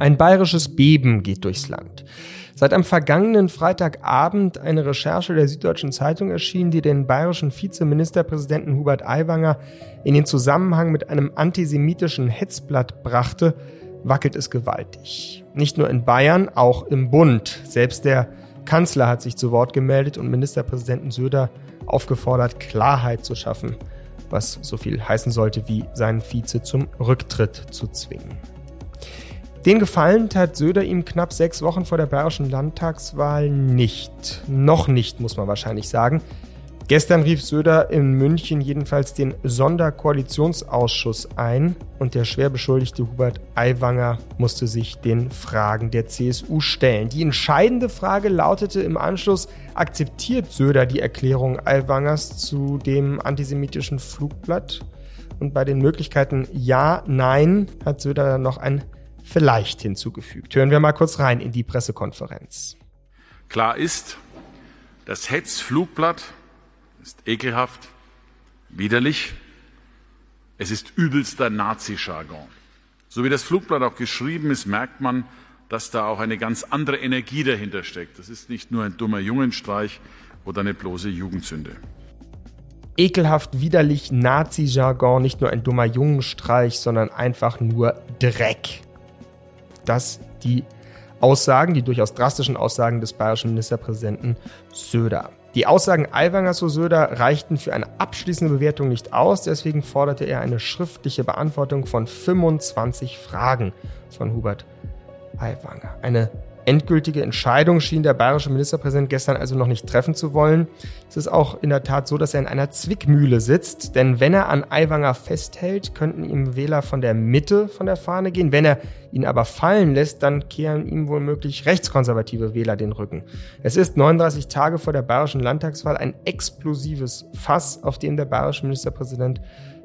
Ein bayerisches Beben geht durchs Land. Seit am vergangenen Freitagabend eine Recherche der Süddeutschen Zeitung erschien, die den bayerischen Vizeministerpräsidenten Hubert Aiwanger in den Zusammenhang mit einem antisemitischen Hetzblatt brachte, wackelt es gewaltig. Nicht nur in Bayern, auch im Bund. Selbst der Kanzler hat sich zu Wort gemeldet und Ministerpräsidenten Söder aufgefordert, Klarheit zu schaffen, was so viel heißen sollte wie seinen Vize zum Rücktritt zu zwingen. Den Gefallen tat Söder ihm knapp sechs Wochen vor der bayerischen Landtagswahl nicht. Noch nicht, muss man wahrscheinlich sagen. Gestern rief Söder in München jedenfalls den Sonderkoalitionsausschuss ein und der schwer beschuldigte Hubert Aiwanger musste sich den Fragen der CSU stellen. Die entscheidende Frage lautete im Anschluss, akzeptiert Söder die Erklärung Aiwangers zu dem antisemitischen Flugblatt? Und bei den Möglichkeiten Ja, Nein hat Söder dann noch ein vielleicht hinzugefügt. Hören wir mal kurz rein in die Pressekonferenz. Klar ist, das Hetzflugblatt ist ekelhaft, widerlich, es ist übelster Nazi-Jargon. So wie das Flugblatt auch geschrieben ist, merkt man, dass da auch eine ganz andere Energie dahinter steckt. Das ist nicht nur ein dummer Jungenstreich oder eine bloße Jugendsünde. Ekelhaft, widerlich, Nazi-Jargon, nicht nur ein dummer Jungenstreich, sondern einfach nur Dreck das die Aussagen, die durchaus drastischen Aussagen des bayerischen Ministerpräsidenten Söder. Die Aussagen Aiwangers zu Söder reichten für eine abschließende Bewertung nicht aus, deswegen forderte er eine schriftliche Beantwortung von 25 Fragen von Hubert Aiwanger. Eine endgültige Entscheidung schien der bayerische Ministerpräsident gestern also noch nicht treffen zu wollen. Es ist auch in der Tat so, dass er in einer Zwickmühle sitzt, denn wenn er an Aiwanger festhält, könnten ihm Wähler von der Mitte von der Fahne gehen. Wenn er ihn aber fallen lässt, dann kehren ihm womöglich rechtskonservative Wähler den Rücken. Es ist 39 Tage vor der bayerischen Landtagswahl ein explosives Fass, auf dem der bayerische Ministerpräsident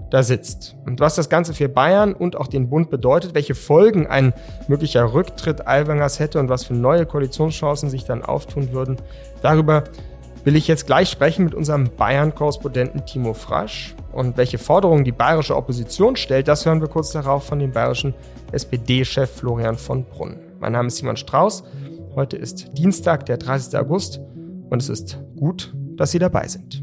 da sitzt. Und was das Ganze für Bayern und auch den Bund bedeutet, welche Folgen ein möglicher Rücktritt Aiwangers hätte und was für neue Koalitionschancen sich dann auftun würden, darüber will ich jetzt gleich sprechen mit unserem Bayern-Korrespondenten Timo Frasch. Und welche Forderungen die bayerische Opposition stellt, das hören wir kurz darauf von dem bayerischen SPD-Chef Florian von Brunn. Mein Name ist Simon Strauß. Heute ist Dienstag, der 30. August und es ist gut, dass Sie dabei sind.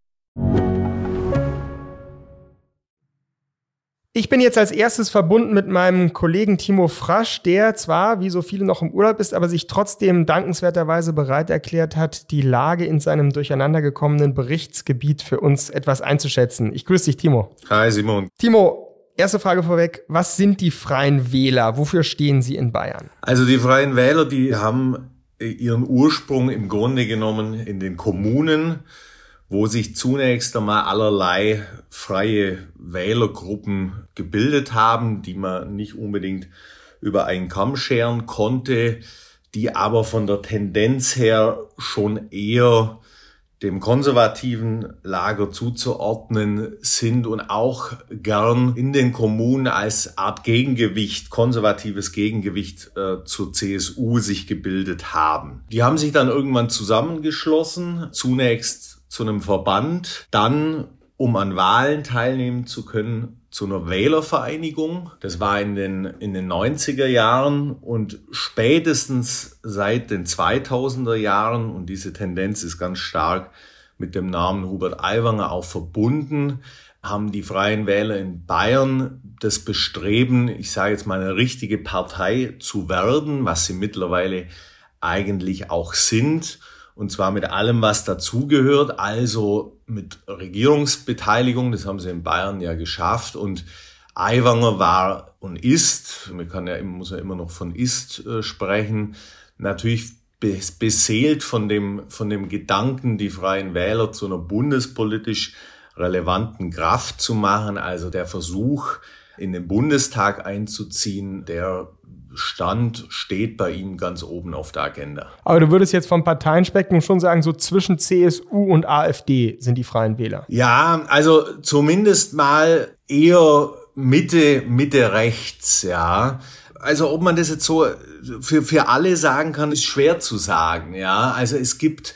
Ich bin jetzt als erstes verbunden mit meinem Kollegen Timo Frasch, der zwar, wie so viele, noch im Urlaub ist, aber sich trotzdem dankenswerterweise bereit erklärt hat, die Lage in seinem durcheinandergekommenen Berichtsgebiet für uns etwas einzuschätzen. Ich grüße dich, Timo. Hi, Simon. Timo, erste Frage vorweg. Was sind die Freien Wähler? Wofür stehen sie in Bayern? Also die Freien Wähler, die haben ihren Ursprung im Grunde genommen in den Kommunen wo sich zunächst einmal allerlei freie Wählergruppen gebildet haben, die man nicht unbedingt über einen Kamm scheren konnte, die aber von der Tendenz her schon eher dem konservativen Lager zuzuordnen sind und auch gern in den Kommunen als Art Gegengewicht, konservatives Gegengewicht äh, zur CSU sich gebildet haben. Die haben sich dann irgendwann zusammengeschlossen, zunächst zu einem Verband, dann, um an Wahlen teilnehmen zu können, zu einer Wählervereinigung. Das war in den, in den 90er Jahren und spätestens seit den 2000er Jahren, und diese Tendenz ist ganz stark mit dem Namen Hubert Aiwanger auch verbunden, haben die Freien Wähler in Bayern das Bestreben, ich sage jetzt mal eine richtige Partei zu werden, was sie mittlerweile eigentlich auch sind und zwar mit allem, was dazugehört, also mit Regierungsbeteiligung, das haben sie in Bayern ja geschafft und Aiwanger war und ist, man kann ja, muss ja immer noch von ist äh, sprechen, natürlich beseelt von dem, von dem Gedanken, die Freien Wähler zu einer bundespolitisch relevanten Kraft zu machen. Also der Versuch, in den Bundestag einzuziehen, der Stand steht bei Ihnen ganz oben auf der Agenda. Aber du würdest jetzt vom Parteienspektrum schon sagen, so zwischen CSU und AfD sind die Freien Wähler. Ja, also zumindest mal eher Mitte, Mitte rechts, ja. Also ob man das jetzt so für, für alle sagen kann, ist schwer zu sagen, ja. Also es gibt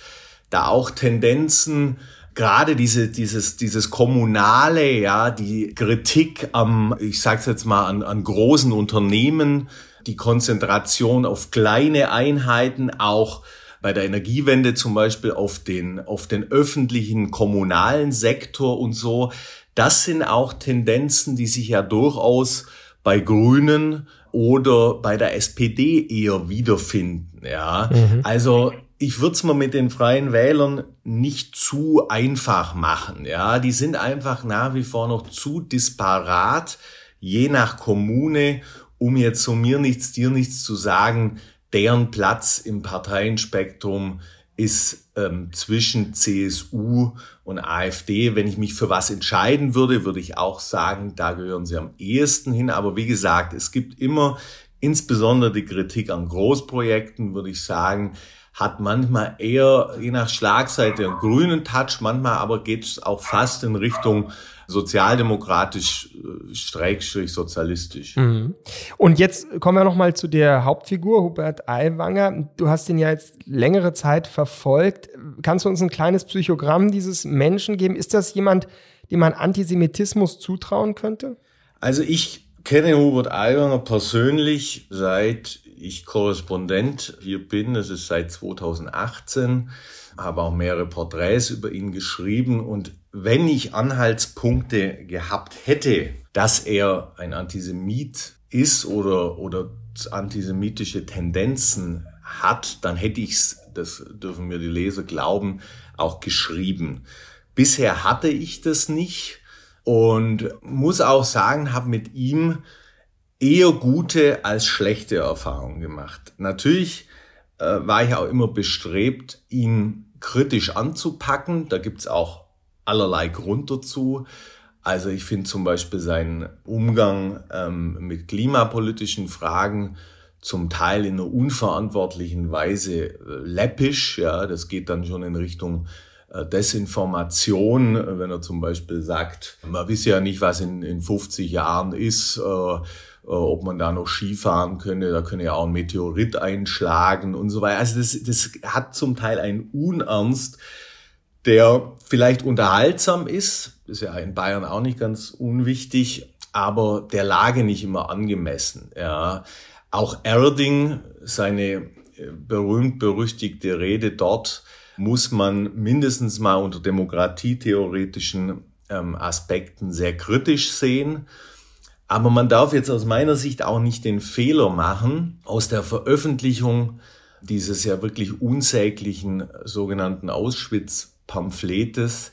da auch Tendenzen, gerade diese, dieses, dieses kommunale, ja, die Kritik am, ich sag's jetzt mal, an, an großen Unternehmen, die Konzentration auf kleine Einheiten, auch bei der Energiewende zum Beispiel auf den, auf den öffentlichen kommunalen Sektor und so. Das sind auch Tendenzen, die sich ja durchaus bei Grünen oder bei der SPD eher wiederfinden. Ja, mhm. also ich würde es mir mit den freien Wählern nicht zu einfach machen. Ja, die sind einfach nach wie vor noch zu disparat, je nach Kommune, um jetzt so mir nichts, dir nichts zu sagen. Deren Platz im Parteienspektrum ist ähm, zwischen CSU und AfD. Wenn ich mich für was entscheiden würde, würde ich auch sagen, da gehören sie am ehesten hin. Aber wie gesagt, es gibt immer insbesondere die Kritik an Großprojekten, würde ich sagen, hat manchmal eher, je nach Schlagseite, einen grünen Touch, manchmal aber geht es auch fast in Richtung sozialdemokratisch, äh, schrägstrich sozialistisch. Mhm. Und jetzt kommen wir nochmal zu der Hauptfigur, Hubert Aiwanger. Du hast ihn ja jetzt längere Zeit verfolgt. Kannst du uns ein kleines Psychogramm dieses Menschen geben? Ist das jemand, dem man Antisemitismus zutrauen könnte? Also ich kenne Hubert Aiwanger persönlich seit ich Korrespondent hier bin. Das ist seit 2018. Habe auch mehrere Porträts über ihn geschrieben. Und wenn ich Anhaltspunkte gehabt hätte, dass er ein Antisemit ist oder, oder antisemitische Tendenzen hat, dann hätte ich es, das dürfen mir die Leser glauben, auch geschrieben. Bisher hatte ich das nicht und muss auch sagen, habe mit ihm eher gute als schlechte Erfahrungen gemacht. Natürlich äh, war ich auch immer bestrebt, ihn kritisch anzupacken. Da gibt's auch allerlei Grund dazu. Also ich finde zum Beispiel seinen Umgang ähm, mit klimapolitischen Fragen zum Teil in einer unverantwortlichen Weise äh, läppisch. Ja, das geht dann schon in Richtung äh, Desinformation, wenn er zum Beispiel sagt, man wisse ja nicht, was in, in 50 Jahren ist. Äh, äh, ob man da noch Skifahren könne, da könne ja auch ein Meteorit einschlagen und so weiter. Also das, das hat zum Teil einen Unernst, der vielleicht unterhaltsam ist, ist ja in Bayern auch nicht ganz unwichtig, aber der Lage nicht immer angemessen. Ja. Auch Erding, seine äh, berühmt-berüchtigte Rede dort, muss man mindestens mal unter demokratietheoretischen ähm, Aspekten sehr kritisch sehen. Aber man darf jetzt aus meiner Sicht auch nicht den Fehler machen, aus der Veröffentlichung dieses ja wirklich unsäglichen sogenannten Auschwitz-Pamphlets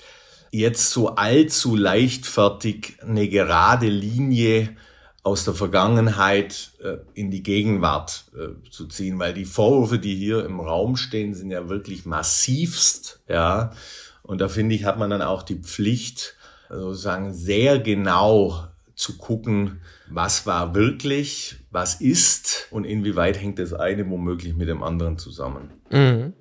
jetzt so allzu leichtfertig eine gerade Linie aus der Vergangenheit äh, in die Gegenwart äh, zu ziehen, weil die Vorwürfe, die hier im Raum stehen, sind ja wirklich massivst, ja. Und da finde ich, hat man dann auch die Pflicht, sozusagen sehr genau zu gucken, was war wirklich, was ist und inwieweit hängt das eine womöglich mit dem anderen zusammen. Mhm.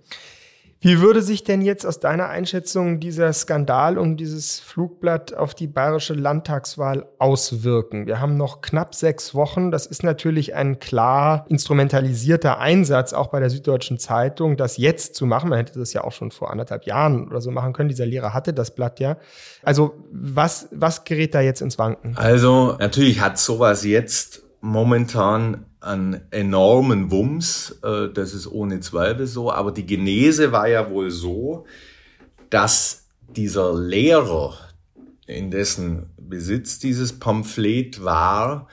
Wie würde sich denn jetzt aus deiner Einschätzung dieser Skandal um dieses Flugblatt auf die bayerische Landtagswahl auswirken? Wir haben noch knapp sechs Wochen. Das ist natürlich ein klar instrumentalisierter Einsatz, auch bei der Süddeutschen Zeitung, das jetzt zu machen. Man hätte das ja auch schon vor anderthalb Jahren oder so machen können. Dieser Lehrer hatte das Blatt ja. Also was, was gerät da jetzt ins Wanken? Also natürlich hat sowas jetzt momentan einen enormen Wumms, äh, das ist ohne Zweifel so, aber die Genese war ja wohl so, dass dieser Lehrer, in dessen Besitz dieses Pamphlet war,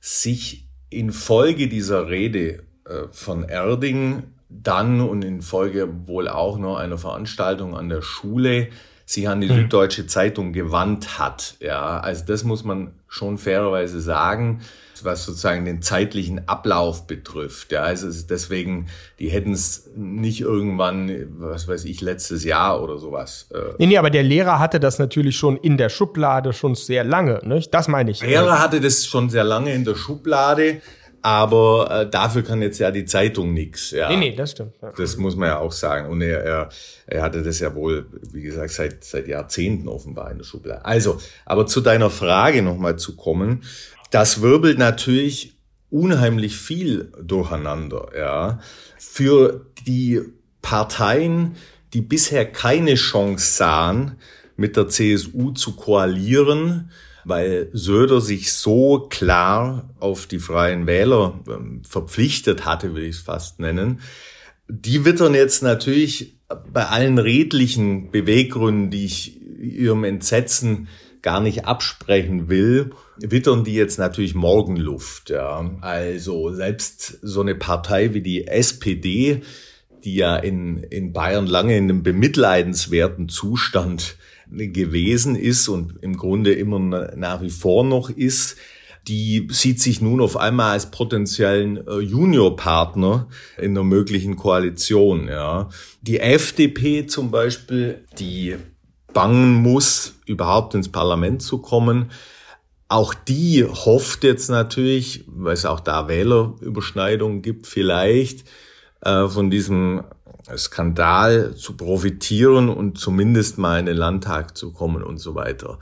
sich infolge dieser Rede äh, von Erding dann und in Folge wohl auch noch einer Veranstaltung an der Schule sich an die mhm. Süddeutsche Zeitung gewandt hat. Ja, also das muss man schon fairerweise sagen, was sozusagen den zeitlichen Ablauf betrifft. Ja, also deswegen, die hätten es nicht irgendwann, was weiß ich, letztes Jahr oder sowas. Äh nee, nee, aber der Lehrer hatte das natürlich schon in der Schublade schon sehr lange, nicht? Das meine ich. Der Lehrer hatte das schon sehr lange in der Schublade aber äh, dafür kann jetzt ja die Zeitung nix. Ja. Nee, nee, das stimmt. Ja. Das muss man ja auch sagen. Und er, er, er hatte das ja wohl, wie gesagt, seit, seit Jahrzehnten offenbar in der Schublade. Also, aber zu deiner Frage nochmal zu kommen. Das wirbelt natürlich unheimlich viel durcheinander. Ja. Für die Parteien, die bisher keine Chance sahen, mit der CSU zu koalieren, weil Söder sich so klar auf die freien Wähler ähm, verpflichtet hatte, will ich es fast nennen. Die wittern jetzt natürlich bei allen redlichen Beweggründen, die ich ihrem Entsetzen gar nicht absprechen will, wittern die jetzt natürlich Morgenluft. Ja. Also selbst so eine Partei wie die SPD, die ja in, in Bayern lange in einem bemitleidenswerten Zustand gewesen ist und im Grunde immer nach wie vor noch ist, die sieht sich nun auf einmal als potenziellen äh, Juniorpartner in einer möglichen Koalition. Ja. Die FDP zum Beispiel, die bangen muss, überhaupt ins Parlament zu kommen. Auch die hofft jetzt natürlich, weil es auch da Wählerüberschneidungen gibt, vielleicht äh, von diesem Skandal zu profitieren und zumindest mal in den Landtag zu kommen und so weiter.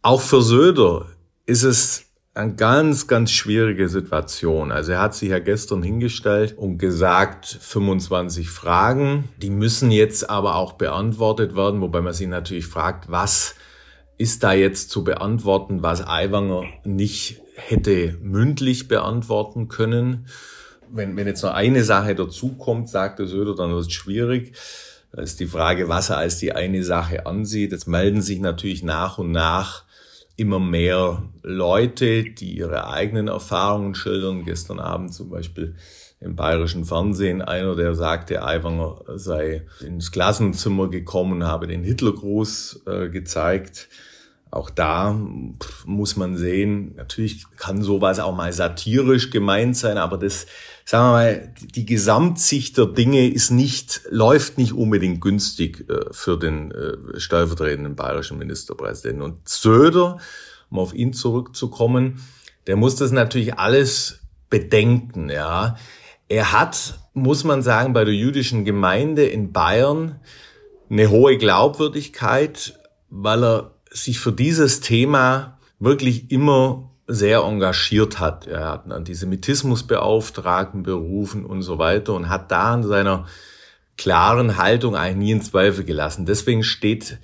Auch für Söder ist es eine ganz, ganz schwierige Situation. Also er hat sich ja gestern hingestellt und gesagt, 25 Fragen, die müssen jetzt aber auch beantwortet werden, wobei man sich natürlich fragt, was ist da jetzt zu beantworten, was Aiwanger nicht hätte mündlich beantworten können wenn, wenn jetzt noch eine Sache dazukommt, sagte Söder, dann wird es schwierig. Da ist die Frage, was er als die eine Sache ansieht. Jetzt melden sich natürlich nach und nach immer mehr Leute, die ihre eigenen Erfahrungen schildern. Gestern Abend zum Beispiel im bayerischen Fernsehen einer, der sagte, Aiwanger sei ins Klassenzimmer gekommen, habe den Hitlergruß äh, gezeigt. Auch da muss man sehen, natürlich kann sowas auch mal satirisch gemeint sein, aber das sagen wir mal, die Gesamtsicht der Dinge ist nicht, läuft nicht unbedingt günstig äh, für den äh, stellvertretenden bayerischen Ministerpräsidenten. Und Söder, um auf ihn zurückzukommen, der muss das natürlich alles bedenken, ja. Er hat, muss man sagen, bei der jüdischen Gemeinde in Bayern eine hohe Glaubwürdigkeit, weil er sich für dieses Thema wirklich immer sehr engagiert hat. Er hat einen Antisemitismusbeauftragten berufen und so weiter und hat da in seiner klaren Haltung eigentlich nie in Zweifel gelassen. Deswegen steht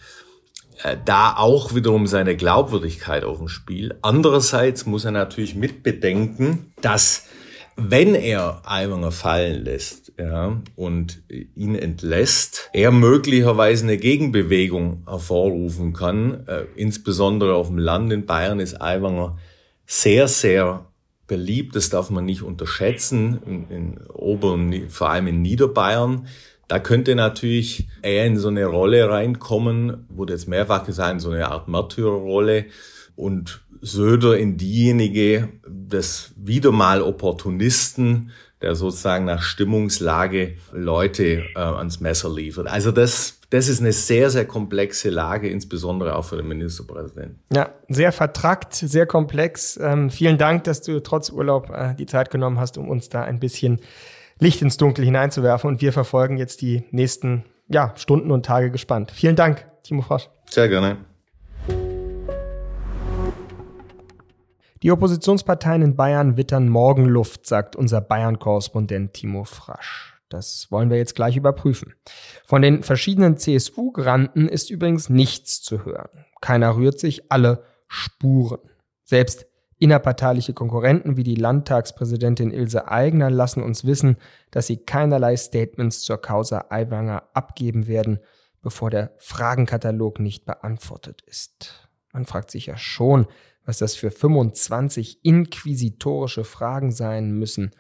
äh, da auch wiederum seine Glaubwürdigkeit auf dem Spiel. Andererseits muss er natürlich mitbedenken, dass wenn er Aiwanger fallen lässt ja, und ihn entlässt, er möglicherweise eine Gegenbewegung hervorrufen kann. Äh, insbesondere auf dem Land in Bayern ist Aiwanger sehr, sehr beliebt. Das darf man nicht unterschätzen. In, in Ober- und vor allem in Niederbayern. Da könnte natürlich er in so eine Rolle reinkommen, wurde jetzt mehrfach gesagt, so eine Art Märtyrerrolle und Söder in diejenige des wieder mal Opportunisten, der sozusagen nach Stimmungslage Leute äh, ans Messer liefert. Also das, das ist eine sehr, sehr komplexe Lage, insbesondere auch für den Ministerpräsidenten. Ja, sehr vertrackt, sehr komplex. Ähm, vielen Dank, dass du trotz Urlaub äh, die Zeit genommen hast, um uns da ein bisschen Licht ins Dunkel hineinzuwerfen. Und wir verfolgen jetzt die nächsten ja, Stunden und Tage gespannt. Vielen Dank, Timo Frosch. Sehr gerne. Die Oppositionsparteien in Bayern wittern Morgenluft, sagt unser Bayern-Korrespondent Timo Frasch. Das wollen wir jetzt gleich überprüfen. Von den verschiedenen CSU-Granten ist übrigens nichts zu hören. Keiner rührt sich, alle spuren. Selbst innerparteiliche Konkurrenten wie die Landtagspräsidentin Ilse Aigner lassen uns wissen, dass sie keinerlei Statements zur Causa Aiwanger abgeben werden, bevor der Fragenkatalog nicht beantwortet ist. Man fragt sich ja schon, was das für 25 inquisitorische Fragen sein müssen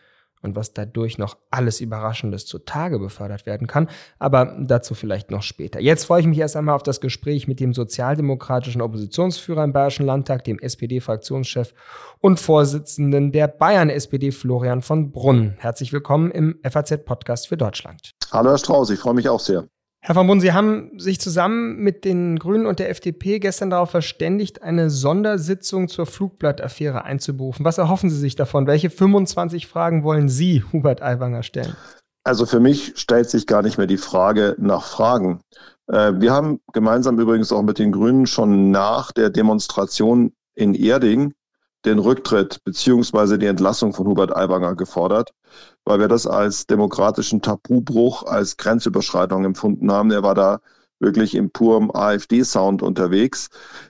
und was dadurch noch alles Überraschendes zutage befördert werden kann. Aber dazu vielleicht noch später. Jetzt freue ich mich erst einmal auf das Gespräch mit dem sozialdemokratischen Oppositionsführer im Bayerischen Landtag, dem SPD-Fraktionschef und Vorsitzenden der Bayern-SPD, Florian von Brunn. Herzlich willkommen im FAZ-Podcast für Deutschland. Hallo Herr Strauß, ich freue mich auch sehr. Herr von Brunn, Sie haben sich zusammen mit den Grünen und der FDP gestern darauf verständigt, eine Sondersitzung zur Flugblattaffäre einzuberufen. Was erhoffen Sie sich davon? Welche 25 Fragen wollen Sie, Hubert Aiwanger, stellen? Also für mich stellt sich gar nicht mehr die Frage nach Fragen. Äh, wir haben gemeinsam übrigens auch mit den Grünen schon nach der Demonstration in Erding den Rücktritt beziehungsweise die Entlassung von Hubert Aiwanger gefordert weil wir das als demokratischen Tabubruch, als Grenzüberschreitung empfunden haben. Er war da wirklich im purem AfD-Sound unterwegs.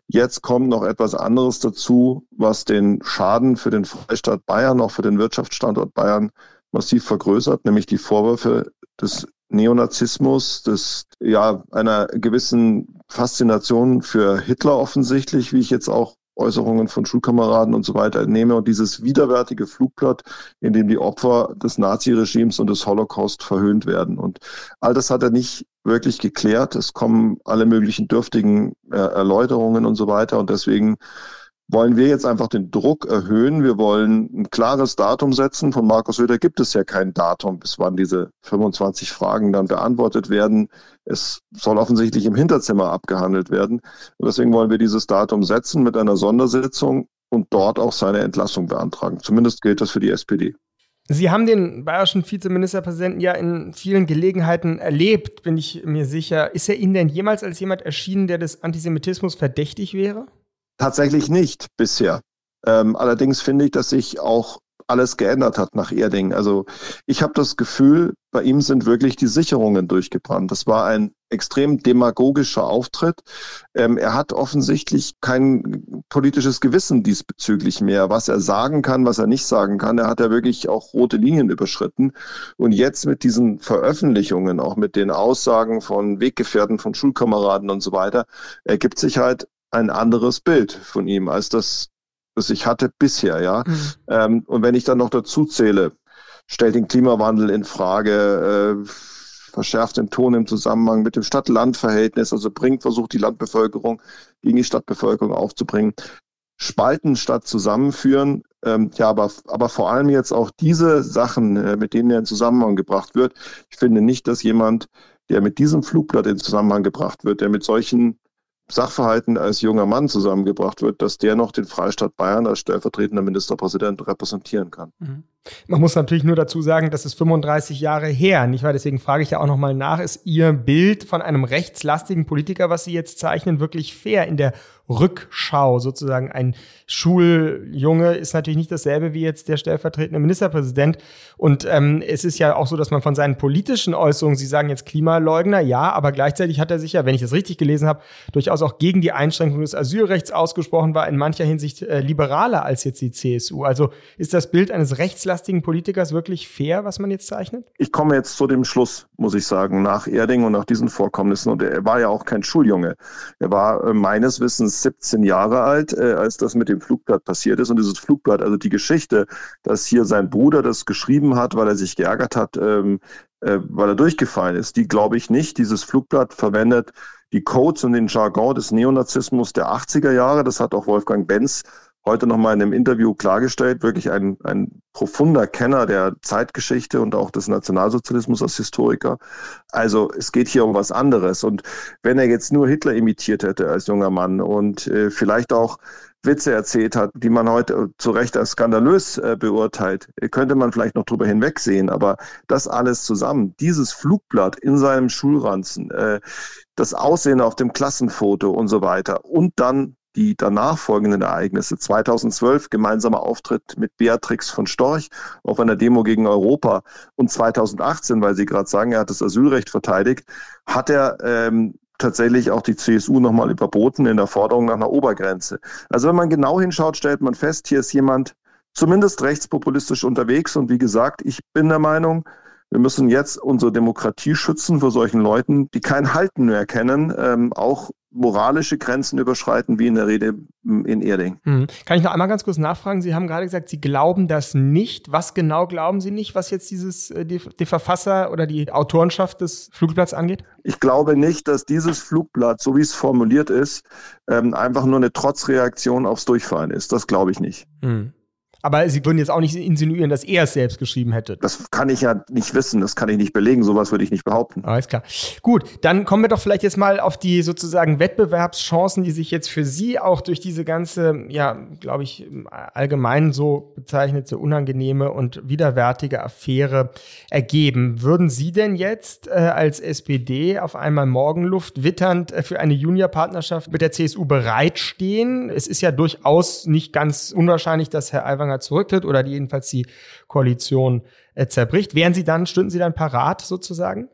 Jetzt kommt noch etwas anderes dazu, was den Schaden für den Freistaat Bayern, auch für den Wirtschaftsstandort Bayern massiv vergrößert, nämlich die Vorwürfe des Neonazismus, des, ja, einer gewissen Faszination für Hitler offensichtlich, wie ich jetzt auch Äußerungen von Schulkameraden und so weiter entnehme und dieses widerwärtige Flugblatt, in dem die Opfer des Naziregimes und des Holocaust verhöhnt werden. Und all das hat er nicht wirklich geklärt. Es kommen alle möglichen dürftigen äh, Erläuterungen und so weiter. Und deswegen wollen wir jetzt einfach den Druck erhöhen. Wir wollen ein klares Datum setzen. Von Markus Söder gibt es ja kein Datum, bis wann diese 25 Fragen dann beantwortet werden. Es soll offensichtlich im Hinterzimmer abgehandelt werden. Und deswegen wollen wir dieses Datum setzen mit einer Sondersitzung und dort auch seine Entlassung beantragen. Zumindest gilt das für die SPD. Sie haben den bayerischen Vizeministerpräsidenten ja in vielen Gelegenheiten erlebt, bin ich mir sicher. Ist er Ihnen denn jemals als jemand erschienen, der des Antisemitismus verdächtig wäre? Tatsächlich nicht bisher. Ähm, allerdings finde ich, dass sich auch alles geändert hat nach Erding. Also ich habe das Gefühl, bei ihm sind wirklich die Sicherungen durchgebrannt. Das war ein extrem demagogischer Auftritt. Ähm, er hat offensichtlich kein politisches Gewissen diesbezüglich mehr, was er sagen kann, was er nicht sagen kann. Er hat ja wirklich auch rote Linien überschritten. Und jetzt mit diesen Veröffentlichungen, auch mit den Aussagen von Weggefährten, von Schulkameraden und so weiter, ergibt sich halt ein anderes Bild von ihm als das, was ich hatte bisher, ja. Mhm. Ähm, und wenn ich dann noch dazu zähle, stellt den Klimawandel in Frage, äh, verschärft den Ton im Zusammenhang mit dem Stadt-Land-Verhältnis, also bringt, versucht die Landbevölkerung gegen die Stadtbevölkerung aufzubringen, spalten statt zusammenführen. Ähm, ja, aber, aber vor allem jetzt auch diese Sachen, äh, mit denen er in Zusammenhang gebracht wird. Ich finde nicht, dass jemand, der mit diesem Flugblatt in Zusammenhang gebracht wird, der mit solchen Sachverhalten als junger Mann zusammengebracht wird, dass der noch den Freistaat Bayern als stellvertretender Ministerpräsident repräsentieren kann. Mhm. Man muss natürlich nur dazu sagen, das ist 35 Jahre her, nicht wahr? Deswegen frage ich ja auch nochmal nach, ist Ihr Bild von einem rechtslastigen Politiker, was Sie jetzt zeichnen, wirklich fair in der Rückschau sozusagen. Ein Schuljunge ist natürlich nicht dasselbe wie jetzt der stellvertretende Ministerpräsident. Und ähm, es ist ja auch so, dass man von seinen politischen Äußerungen, Sie sagen jetzt Klimaleugner, ja, aber gleichzeitig hat er sich ja, wenn ich das richtig gelesen habe, durchaus auch gegen die Einschränkung des Asylrechts ausgesprochen, war in mancher Hinsicht äh, liberaler als jetzt die CSU. Also ist das Bild eines rechtslastigen Politikers wirklich fair, was man jetzt zeichnet? Ich komme jetzt zu dem Schluss, muss ich sagen, nach Erding und nach diesen Vorkommnissen. Und er war ja auch kein Schuljunge. Er war äh, meines Wissens 17 Jahre alt, äh, als das mit dem Flugblatt passiert ist. Und dieses Flugblatt, also die Geschichte, dass hier sein Bruder das geschrieben hat, weil er sich geärgert hat, ähm, äh, weil er durchgefallen ist, die glaube ich nicht. Dieses Flugblatt verwendet die Codes und den Jargon des Neonazismus der 80er Jahre. Das hat auch Wolfgang Benz heute nochmal in einem Interview klargestellt, wirklich ein, ein profunder Kenner der Zeitgeschichte und auch des Nationalsozialismus als Historiker. Also es geht hier um was anderes. Und wenn er jetzt nur Hitler imitiert hätte als junger Mann und äh, vielleicht auch Witze erzählt hat, die man heute zu Recht als skandalös äh, beurteilt, könnte man vielleicht noch drüber hinwegsehen. Aber das alles zusammen, dieses Flugblatt in seinem Schulranzen, äh, das Aussehen auf dem Klassenfoto und so weiter und dann die danach folgenden Ereignisse. 2012 gemeinsamer Auftritt mit Beatrix von Storch auf einer Demo gegen Europa und 2018, weil Sie gerade sagen, er hat das Asylrecht verteidigt, hat er ähm, tatsächlich auch die CSU nochmal überboten in der Forderung nach einer Obergrenze. Also wenn man genau hinschaut, stellt man fest, hier ist jemand zumindest rechtspopulistisch unterwegs und wie gesagt, ich bin der Meinung, wir müssen jetzt unsere Demokratie schützen vor solchen Leuten, die kein Halten mehr kennen, ähm, auch moralische Grenzen überschreiten, wie in der Rede in Erding. Hm. Kann ich noch einmal ganz kurz nachfragen? Sie haben gerade gesagt, Sie glauben das nicht. Was genau glauben Sie nicht, was jetzt dieses, äh, die, die Verfasser oder die Autorenschaft des Flugblatts angeht? Ich glaube nicht, dass dieses Flugblatt, so wie es formuliert ist, ähm, einfach nur eine Trotzreaktion aufs Durchfallen ist. Das glaube ich nicht. Hm. Aber Sie würden jetzt auch nicht insinuieren, dass er es selbst geschrieben hätte. Das kann ich ja nicht wissen, das kann ich nicht belegen, sowas würde ich nicht behaupten. Alles klar. Gut, dann kommen wir doch vielleicht jetzt mal auf die sozusagen Wettbewerbschancen, die sich jetzt für Sie auch durch diese ganze, ja, glaube ich, allgemein so bezeichnete unangenehme und widerwärtige Affäre ergeben. Würden Sie denn jetzt äh, als SPD auf einmal Morgenluft witternd äh, für eine Juniorpartnerschaft mit der CSU bereitstehen? Es ist ja durchaus nicht ganz unwahrscheinlich, dass Herr Aiwanger Langer zurücktritt oder jedenfalls die Koalition äh, zerbricht. Wären Sie dann, stünden Sie dann parat sozusagen?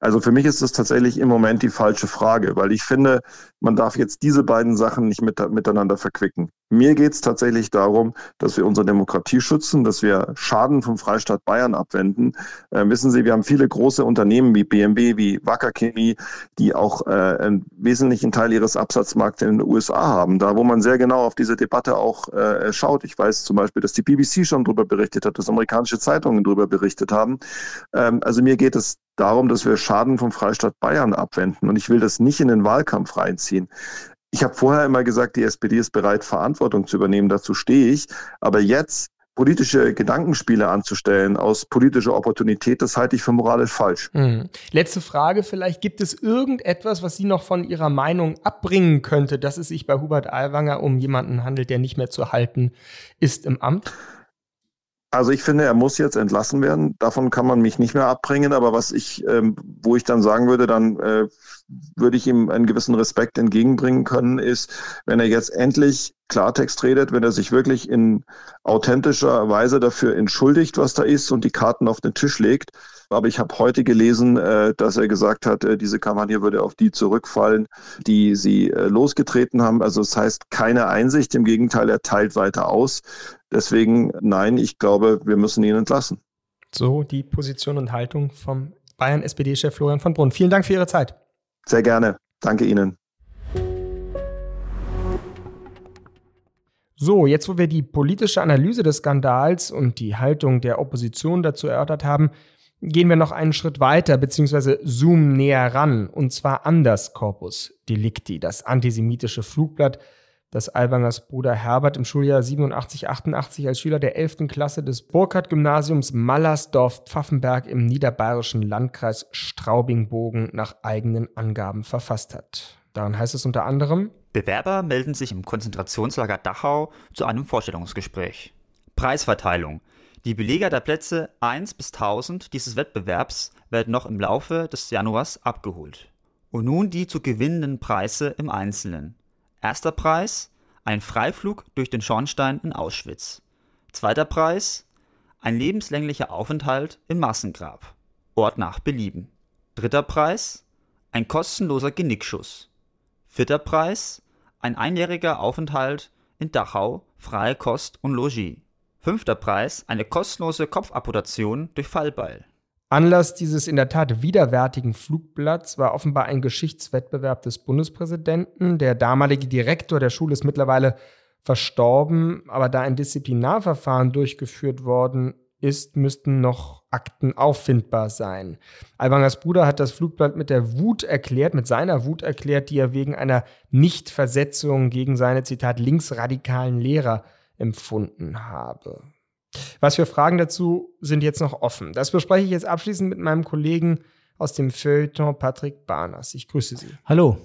Also für mich ist das tatsächlich im Moment die falsche Frage, weil ich finde, man darf jetzt diese beiden Sachen nicht mit, miteinander verquicken. Mir geht es tatsächlich darum, dass wir unsere Demokratie schützen, dass wir Schaden vom Freistaat Bayern abwenden. Äh, wissen Sie, wir haben viele große Unternehmen wie BMW, wie Wacker Chemie, die auch äh, einen wesentlichen Teil ihres Absatzmarkts in den USA haben, da wo man sehr genau auf diese Debatte auch äh, schaut. Ich weiß zum Beispiel, dass die BBC schon darüber berichtet hat, dass amerikanische Zeitungen darüber berichtet haben. Ähm, also mir geht es darum, dass wir Schaden vom Freistaat Bayern abwenden. Und ich will das nicht in den Wahlkampf reinziehen. Ich habe vorher immer gesagt, die SPD ist bereit, Verantwortung zu übernehmen. Dazu stehe ich. Aber jetzt politische Gedankenspiele anzustellen aus politischer Opportunität, das halte ich für moralisch falsch. Mhm. Letzte Frage vielleicht. Gibt es irgendetwas, was Sie noch von Ihrer Meinung abbringen könnte, dass es sich bei Hubert Aiwanger um jemanden handelt, der nicht mehr zu halten ist im Amt? Also ich finde, er muss jetzt entlassen werden. Davon kann man mich nicht mehr abbringen. Aber was ich, ähm, wo ich dann sagen würde, dann äh, würde ich ihm einen gewissen Respekt entgegenbringen können, ist, wenn er jetzt endlich Klartext redet, wenn er sich wirklich in authentischer Weise dafür entschuldigt, was da ist und die Karten auf den Tisch legt. Aber ich habe heute gelesen, äh, dass er gesagt hat, äh, diese Kampagne würde auf die zurückfallen, die sie äh, losgetreten haben. Also das heißt keine Einsicht, im Gegenteil, er teilt weiter aus. Deswegen nein, ich glaube, wir müssen ihn entlassen. So die Position und Haltung vom Bayern-SPD-Chef Florian von Brunn. Vielen Dank für Ihre Zeit. Sehr gerne. Danke Ihnen. So, jetzt wo wir die politische Analyse des Skandals und die Haltung der Opposition dazu erörtert haben, gehen wir noch einen Schritt weiter bzw. zoomen näher ran, und zwar an das Corpus Delicti, das antisemitische Flugblatt, das Alwangers Bruder Herbert im Schuljahr 87-88 als Schüler der 11. Klasse des Burkhardt-Gymnasiums Mallersdorf-Pfaffenberg im niederbayerischen Landkreis Straubing-Bogen nach eigenen Angaben verfasst hat. Darin heißt es unter anderem, Bewerber melden sich im Konzentrationslager Dachau zu einem Vorstellungsgespräch. Preisverteilung. Die Beleger der Plätze 1 bis 1000 dieses Wettbewerbs werden noch im Laufe des Januars abgeholt. Und nun die zu gewinnenden Preise im Einzelnen. Erster Preis: ein Freiflug durch den Schornstein in Auschwitz. Zweiter Preis: ein lebenslänglicher Aufenthalt im Massengrab. Ort nach Belieben. Dritter Preis: ein kostenloser Genickschuss. Vierter Preis: ein einjähriger Aufenthalt in Dachau, freie Kost und Logis. Fünfter Preis: eine kostenlose Kopfamputation durch Fallbeil. Anlass dieses in der Tat widerwärtigen Flugblatts war offenbar ein Geschichtswettbewerb des Bundespräsidenten. Der damalige Direktor der Schule ist mittlerweile verstorben, aber da ein Disziplinarverfahren durchgeführt worden ist, müssten noch Akten auffindbar sein. Alwangers Bruder hat das Flugblatt mit der Wut erklärt, mit seiner Wut erklärt, die er wegen einer Nichtversetzung gegen seine, Zitat, linksradikalen Lehrer empfunden habe. Was für Fragen dazu sind jetzt noch offen? Das bespreche ich jetzt abschließend mit meinem Kollegen aus dem Feuilleton Patrick Barners. Ich grüße Sie. Hallo.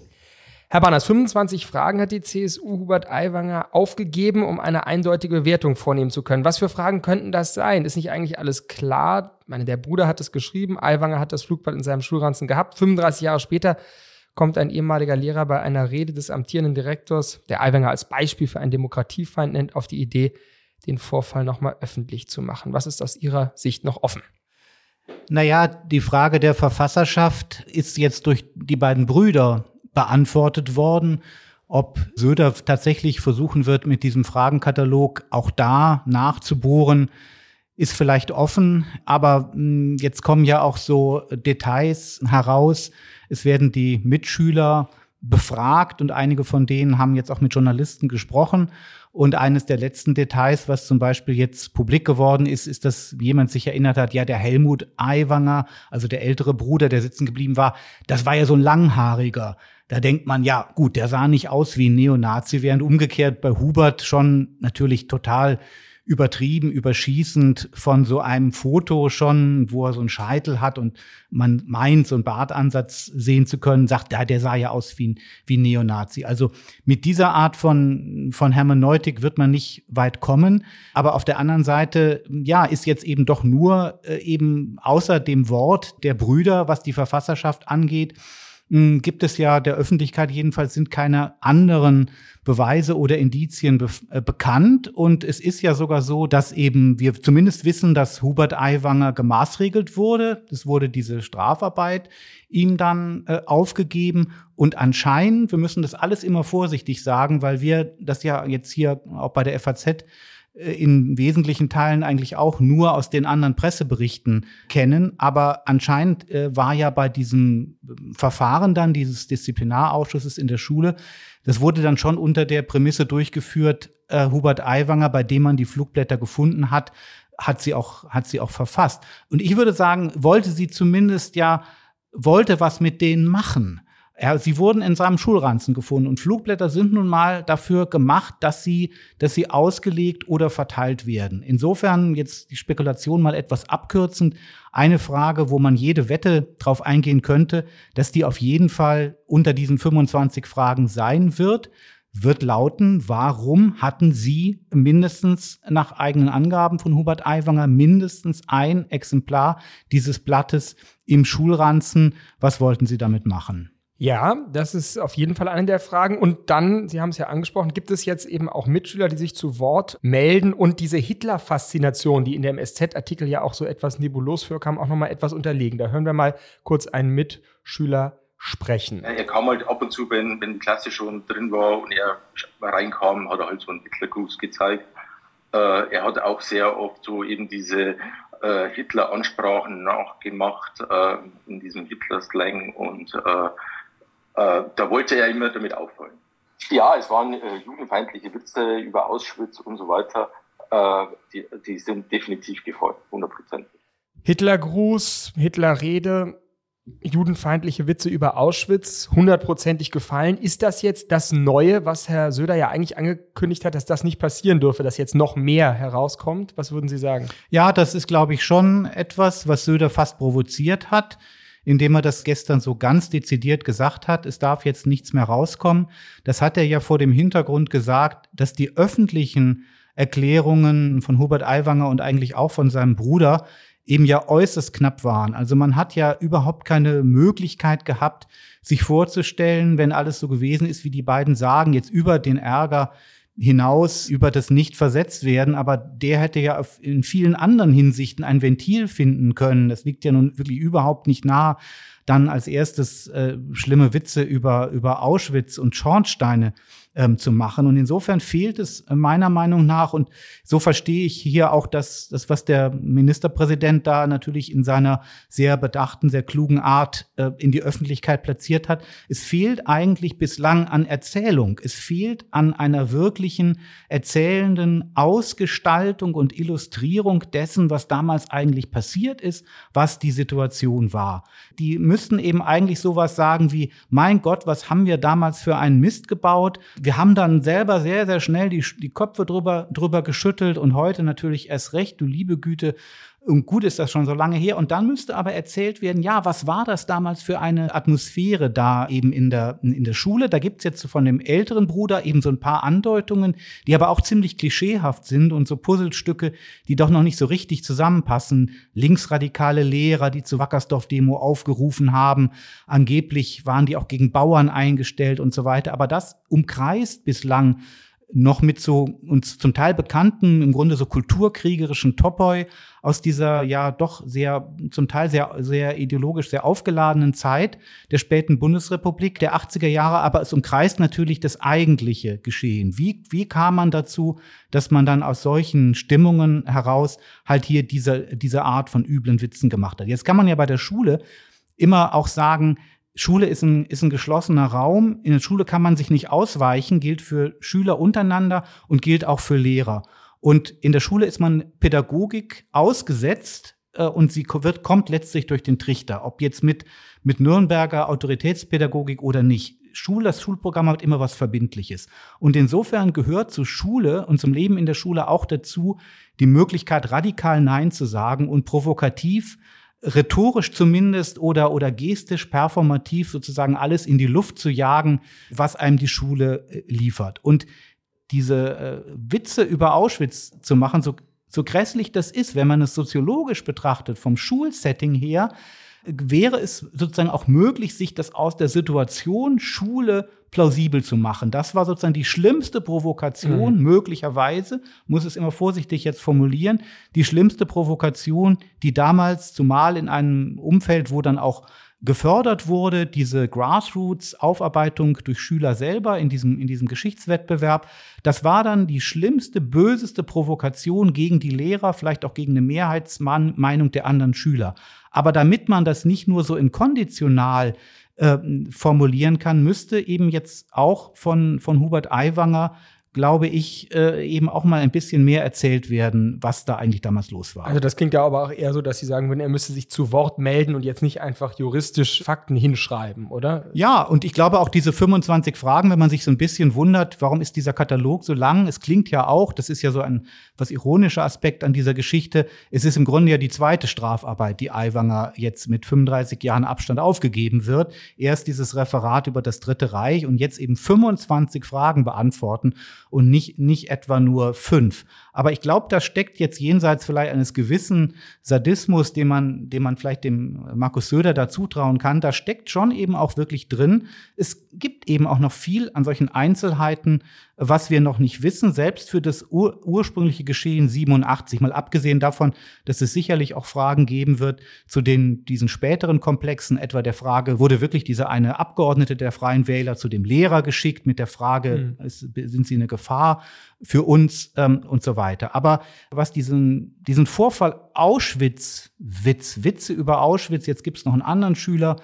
Herr Barners, 25 Fragen hat die CSU Hubert Aiwanger aufgegeben, um eine eindeutige Bewertung vornehmen zu können. Was für Fragen könnten das sein? Ist nicht eigentlich alles klar? Ich meine, der Bruder hat es geschrieben, Aiwanger hat das Flugblatt in seinem Schulranzen gehabt. 35 Jahre später kommt ein ehemaliger Lehrer bei einer Rede des amtierenden Direktors, der Aiwanger als Beispiel für einen Demokratiefeind nennt, auf die Idee, den Vorfall nochmal öffentlich zu machen? Was ist aus Ihrer Sicht noch offen? Naja, die Frage der Verfasserschaft ist jetzt durch die beiden Brüder beantwortet worden. Ob Söder tatsächlich versuchen wird, mit diesem Fragenkatalog auch da nachzubohren, ist vielleicht offen, aber hm, jetzt kommen ja auch so Details heraus. Es werden die Mitschüler befragt und einige von denen haben jetzt auch mit Journalisten gesprochen. Und eines der letzten Details, was zum Beispiel jetzt publik geworden ist, ist, dass jemand sich erinnert hat, ja, der Helmut Aiwanger, also der ältere Bruder, der sitzen geblieben war, das war ja so ein langhaariger. Da denkt man, ja, gut, der sah nicht aus wie ein Neonazi, während umgekehrt bei Hubert schon natürlich total übertrieben, überschießend von so einem Foto schon, wo er so einen Scheitel hat und man meint, so einen Bartansatz sehen zu können, sagt, ja, der sah ja aus wie ein, wie ein Neonazi. Also mit dieser Art von, von Hermeneutik wird man nicht weit kommen. Aber auf der anderen Seite, ja, ist jetzt eben doch nur äh, eben außer dem Wort der Brüder, was die Verfasserschaft angeht, gibt es ja der Öffentlichkeit jedenfalls sind keine anderen Beweise oder Indizien be äh, bekannt. Und es ist ja sogar so, dass eben wir zumindest wissen, dass Hubert Aiwanger gemaßregelt wurde. Es wurde diese Strafarbeit ihm dann äh, aufgegeben. Und anscheinend, wir müssen das alles immer vorsichtig sagen, weil wir das ja jetzt hier auch bei der FAZ in wesentlichen Teilen eigentlich auch nur aus den anderen Presseberichten kennen. Aber anscheinend äh, war ja bei diesem Verfahren dann dieses Disziplinarausschusses in der Schule, das wurde dann schon unter der Prämisse durchgeführt, äh, Hubert Aiwanger, bei dem man die Flugblätter gefunden hat, hat sie auch, hat sie auch verfasst. Und ich würde sagen, wollte sie zumindest ja, wollte was mit denen machen. Ja, sie wurden in seinem Schulranzen gefunden und Flugblätter sind nun mal dafür gemacht, dass sie, dass sie ausgelegt oder verteilt werden. Insofern jetzt die Spekulation mal etwas abkürzend. Eine Frage, wo man jede Wette drauf eingehen könnte, dass die auf jeden Fall unter diesen 25 Fragen sein wird, wird lauten, warum hatten Sie mindestens nach eigenen Angaben von Hubert Aiwanger mindestens ein Exemplar dieses Blattes im Schulranzen? Was wollten Sie damit machen? Ja, das ist auf jeden Fall eine der Fragen. Und dann, Sie haben es ja angesprochen, gibt es jetzt eben auch Mitschüler, die sich zu Wort melden und diese Hitler-Faszination, die in dem SZ-Artikel ja auch so etwas nebulos vorkam, auch nochmal etwas unterlegen. Da hören wir mal kurz einen Mitschüler sprechen. Er kam halt ab und zu, wenn, wenn die Klasse schon drin war und er reinkam, hat er halt so einen Hitlergruß gezeigt. Äh, er hat auch sehr oft so eben diese äh, Hitler-Ansprachen nachgemacht äh, in diesem Hitler-Slang und äh, äh, da wollte er immer damit auffallen. Ja, es waren äh, jugendfeindliche Witze über Auschwitz und so weiter. Äh, die, die sind definitiv gefolgt, 100 Prozent. Hitlergruß, Hitlerrede, judenfeindliche Witze über Auschwitz, hundertprozentig gefallen. Ist das jetzt das Neue, was Herr Söder ja eigentlich angekündigt hat, dass das nicht passieren dürfe, dass jetzt noch mehr herauskommt? Was würden Sie sagen? Ja, das ist, glaube ich, schon etwas, was Söder fast provoziert hat indem er das gestern so ganz dezidiert gesagt hat, es darf jetzt nichts mehr rauskommen. Das hat er ja vor dem Hintergrund gesagt, dass die öffentlichen Erklärungen von Hubert Aiwanger und eigentlich auch von seinem Bruder eben ja äußerst knapp waren. Also man hat ja überhaupt keine Möglichkeit gehabt, sich vorzustellen, wenn alles so gewesen ist, wie die beiden sagen, jetzt über den Ärger hinaus über das nicht versetzt werden, aber der hätte ja in vielen anderen Hinsichten ein Ventil finden können. Das liegt ja nun wirklich überhaupt nicht nah, dann als erstes äh, schlimme Witze über, über Auschwitz und Schornsteine ähm, zu machen. Und insofern fehlt es meiner Meinung nach, und so verstehe ich hier auch das, das, was der Ministerpräsident da natürlich in seiner sehr bedachten, sehr klugen Art äh, in die Öffentlichkeit platziert hat. Es fehlt eigentlich bislang an Erzählung. Es fehlt an einer wirklichen erzählenden Ausgestaltung und Illustrierung dessen, was damals eigentlich passiert ist, was die Situation war. Die müssten eben eigentlich sowas sagen wie, mein Gott, was haben wir damals für einen Mist gebaut? Wir haben dann selber sehr, sehr schnell die, die Köpfe drüber, drüber geschüttelt und heute natürlich erst recht, du liebe Güte, und gut ist das schon so lange her. Und dann müsste aber erzählt werden, ja, was war das damals für eine Atmosphäre da eben in der, in der Schule? Da gibt's jetzt von dem älteren Bruder eben so ein paar Andeutungen, die aber auch ziemlich klischeehaft sind und so Puzzlestücke, die doch noch nicht so richtig zusammenpassen. Linksradikale Lehrer, die zur Wackersdorf-Demo aufgerufen haben. Angeblich waren die auch gegen Bauern eingestellt und so weiter. Aber das umkreist bislang noch mit so uns zum Teil bekannten, im Grunde so kulturkriegerischen Topoi aus dieser ja doch sehr, zum Teil sehr, sehr ideologisch sehr aufgeladenen Zeit der späten Bundesrepublik, der 80er Jahre, aber es umkreist natürlich das eigentliche Geschehen. Wie, wie kam man dazu, dass man dann aus solchen Stimmungen heraus halt hier diese, diese Art von üblen Witzen gemacht hat? Jetzt kann man ja bei der Schule immer auch sagen, Schule ist ein, ist ein geschlossener Raum. In der Schule kann man sich nicht ausweichen, gilt für Schüler untereinander und gilt auch für Lehrer. Und in der Schule ist man Pädagogik ausgesetzt äh, und sie wird, kommt letztlich durch den Trichter, ob jetzt mit, mit Nürnberger Autoritätspädagogik oder nicht. Schule, das Schulprogramm hat immer was Verbindliches. Und insofern gehört zur Schule und zum Leben in der Schule auch dazu, die Möglichkeit, radikal Nein zu sagen und provokativ rhetorisch zumindest oder, oder gestisch, performativ sozusagen alles in die Luft zu jagen, was einem die Schule äh, liefert. Und diese äh, Witze über Auschwitz zu machen, so, so grässlich das ist, wenn man es soziologisch betrachtet, vom Schulsetting her, wäre es sozusagen auch möglich, sich das aus der Situation Schule plausibel zu machen. Das war sozusagen die schlimmste Provokation, mhm. möglicherweise, muss es immer vorsichtig jetzt formulieren, die schlimmste Provokation, die damals, zumal in einem Umfeld, wo dann auch gefördert wurde, diese Grassroots-Aufarbeitung durch Schüler selber in diesem, in diesem Geschichtswettbewerb. Das war dann die schlimmste, böseste Provokation gegen die Lehrer, vielleicht auch gegen eine Mehrheitsmeinung der anderen Schüler. Aber damit man das nicht nur so in konditional äh, formulieren kann, müsste eben jetzt auch von, von Hubert Aiwanger glaube ich, äh, eben auch mal ein bisschen mehr erzählt werden, was da eigentlich damals los war. Also das klingt ja aber auch eher so, dass Sie sagen würden, er müsste sich zu Wort melden und jetzt nicht einfach juristisch Fakten hinschreiben, oder? Ja, und ich glaube auch diese 25 Fragen, wenn man sich so ein bisschen wundert, warum ist dieser Katalog so lang? Es klingt ja auch, das ist ja so ein was ironischer Aspekt an dieser Geschichte, es ist im Grunde ja die zweite Strafarbeit, die Aiwanger jetzt mit 35 Jahren Abstand aufgegeben wird. Erst dieses Referat über das Dritte Reich und jetzt eben 25 Fragen beantworten und nicht, nicht etwa nur fünf. Aber ich glaube, da steckt jetzt jenseits vielleicht eines gewissen Sadismus, den man, den man vielleicht dem Markus Söder da zutrauen kann, da steckt schon eben auch wirklich drin. Es gibt eben auch noch viel an solchen Einzelheiten, was wir noch nicht wissen, selbst für das ur ursprüngliche Geschehen 87, mal abgesehen davon, dass es sicherlich auch Fragen geben wird zu den, diesen späteren Komplexen, etwa der Frage, wurde wirklich diese eine Abgeordnete der Freien Wähler zu dem Lehrer geschickt mit der Frage, mhm. ist, sind sie eine Gefahr für uns ähm, und so weiter. Aber was diesen, diesen Vorfall Auschwitz, Witz, Witze über Auschwitz, jetzt gibt es noch einen anderen Schüler,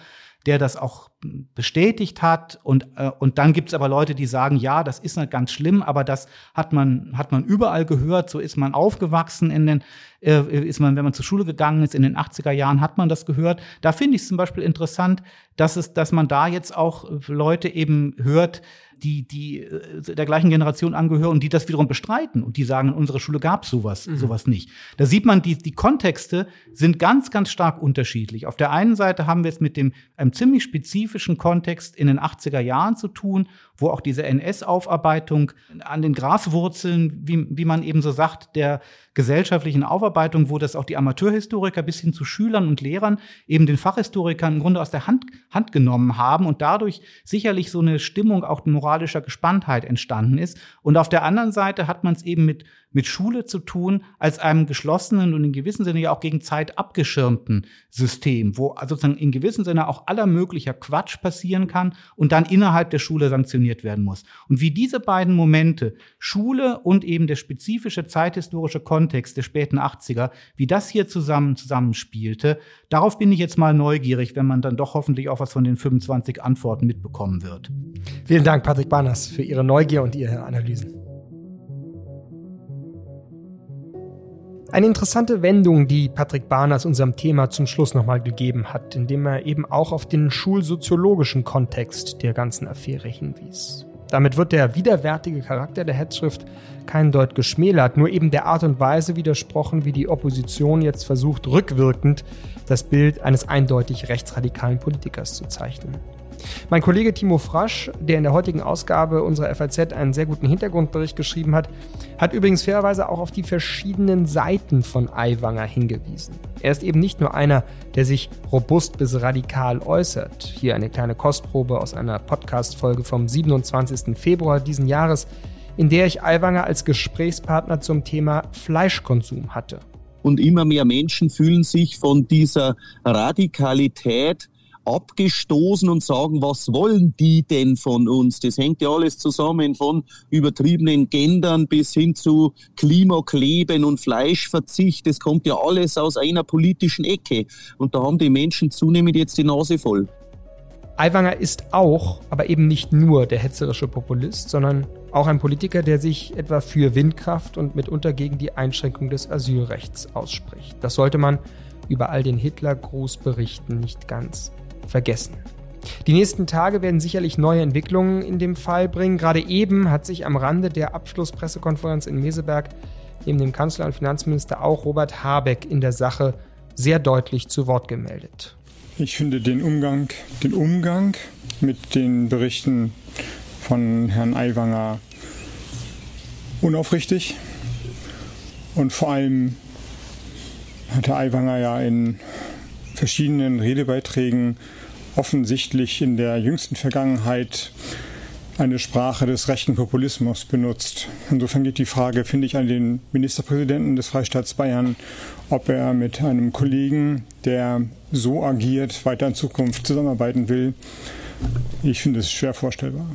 der das auch bestätigt hat. Und, äh, und dann gibt es aber Leute, die sagen, ja, das ist nicht ganz schlimm, aber das hat man, hat man überall gehört. So ist man aufgewachsen in den, äh, ist man, wenn man zur Schule gegangen ist, in den 80er Jahren hat man das gehört. Da finde ich zum Beispiel interessant, dass es, dass man da jetzt auch Leute eben hört, die, die äh, der gleichen Generation angehören und die das wiederum bestreiten und die sagen, in unserer Schule gab es sowas, mhm. sowas nicht. Da sieht man, die, die Kontexte sind ganz, ganz stark unterschiedlich. Auf der einen Seite haben wir es mit dem einem ziemlich spezifischen Kontext in den 80er Jahren zu tun, wo auch diese NS-Aufarbeitung an den Graswurzeln, wie, wie man eben so sagt, der gesellschaftlichen Aufarbeitung, wo das auch die Amateurhistoriker bis hin zu Schülern und Lehrern eben den Fachhistorikern im Grunde aus der Hand, Hand genommen haben und dadurch sicherlich so eine Stimmung auch moralischer Gespanntheit entstanden ist. Und auf der anderen Seite hat man es eben mit mit Schule zu tun als einem geschlossenen und in gewissem Sinne ja auch gegen Zeit abgeschirmten System, wo sozusagen in gewissem Sinne auch aller möglicher Quatsch passieren kann und dann innerhalb der Schule sanktioniert werden muss. Und wie diese beiden Momente, Schule und eben der spezifische zeithistorische Kontext der späten 80er, wie das hier zusammen zusammenspielte, darauf bin ich jetzt mal neugierig, wenn man dann doch hoffentlich auch was von den 25 Antworten mitbekommen wird. Vielen Dank, Patrick Barners, für Ihre Neugier und Ihre Analysen. Eine interessante Wendung, die Patrick Barners unserem Thema zum Schluss nochmal gegeben hat, indem er eben auch auf den schulsoziologischen Kontext der ganzen Affäre hinwies. Damit wird der widerwärtige Charakter der Hetzschrift kein Deut geschmälert, nur eben der Art und Weise widersprochen, wie die Opposition jetzt versucht, rückwirkend das Bild eines eindeutig rechtsradikalen Politikers zu zeichnen. Mein Kollege Timo Frasch, der in der heutigen Ausgabe unserer FAZ einen sehr guten Hintergrundbericht geschrieben hat, hat übrigens fairerweise auch auf die verschiedenen Seiten von Aiwanger hingewiesen. Er ist eben nicht nur einer, der sich robust bis radikal äußert. Hier eine kleine Kostprobe aus einer Podcast-Folge vom 27. Februar diesen Jahres, in der ich Aiwanger als Gesprächspartner zum Thema Fleischkonsum hatte. Und immer mehr Menschen fühlen sich von dieser Radikalität abgestoßen und sagen, was wollen die denn von uns? Das hängt ja alles zusammen von übertriebenen Gendern bis hin zu Klimakleben und Fleischverzicht. Das kommt ja alles aus einer politischen Ecke. Und da haben die Menschen zunehmend jetzt die Nase voll. Aiwanger ist auch, aber eben nicht nur der hetzerische Populist, sondern auch ein Politiker, der sich etwa für Windkraft und mitunter gegen die Einschränkung des Asylrechts ausspricht. Das sollte man über all den Hitler-Grußberichten nicht ganz vergessen. Die nächsten Tage werden sicherlich neue Entwicklungen in dem Fall bringen. Gerade eben hat sich am Rande der Abschlusspressekonferenz in Meseberg neben dem Kanzler und Finanzminister auch Robert Habeck in der Sache sehr deutlich zu Wort gemeldet. Ich finde den Umgang, den Umgang mit den Berichten von Herrn Aiwanger unaufrichtig. Und vor allem hat Herr Aiwanger ja in verschiedenen Redebeiträgen offensichtlich in der jüngsten Vergangenheit eine Sprache des rechten Populismus benutzt. Insofern geht die Frage, finde ich, an den Ministerpräsidenten des Freistaats Bayern, ob er mit einem Kollegen, der so agiert, weiter in Zukunft zusammenarbeiten will. Ich finde es schwer vorstellbar.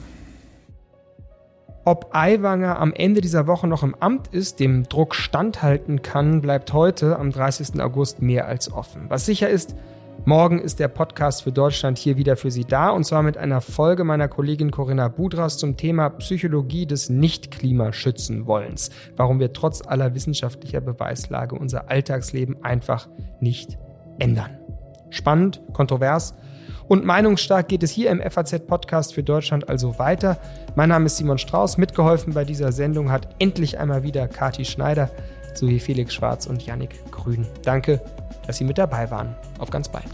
Ob Aiwanger am Ende dieser Woche noch im Amt ist, dem Druck standhalten kann, bleibt heute am 30. August mehr als offen. Was sicher ist, Morgen ist der Podcast für Deutschland hier wieder für Sie da und zwar mit einer Folge meiner Kollegin Corinna Budras zum Thema Psychologie des Nicht-Klimaschützen-Wollens. Warum wir trotz aller wissenschaftlicher Beweislage unser Alltagsleben einfach nicht ändern. Spannend, kontrovers und meinungsstark geht es hier im FAZ-Podcast für Deutschland also weiter. Mein Name ist Simon Strauß. Mitgeholfen bei dieser Sendung hat endlich einmal wieder Kati Schneider sowie Felix Schwarz und Yannick Grün. Danke dass Sie mit dabei waren. Auf ganz bald.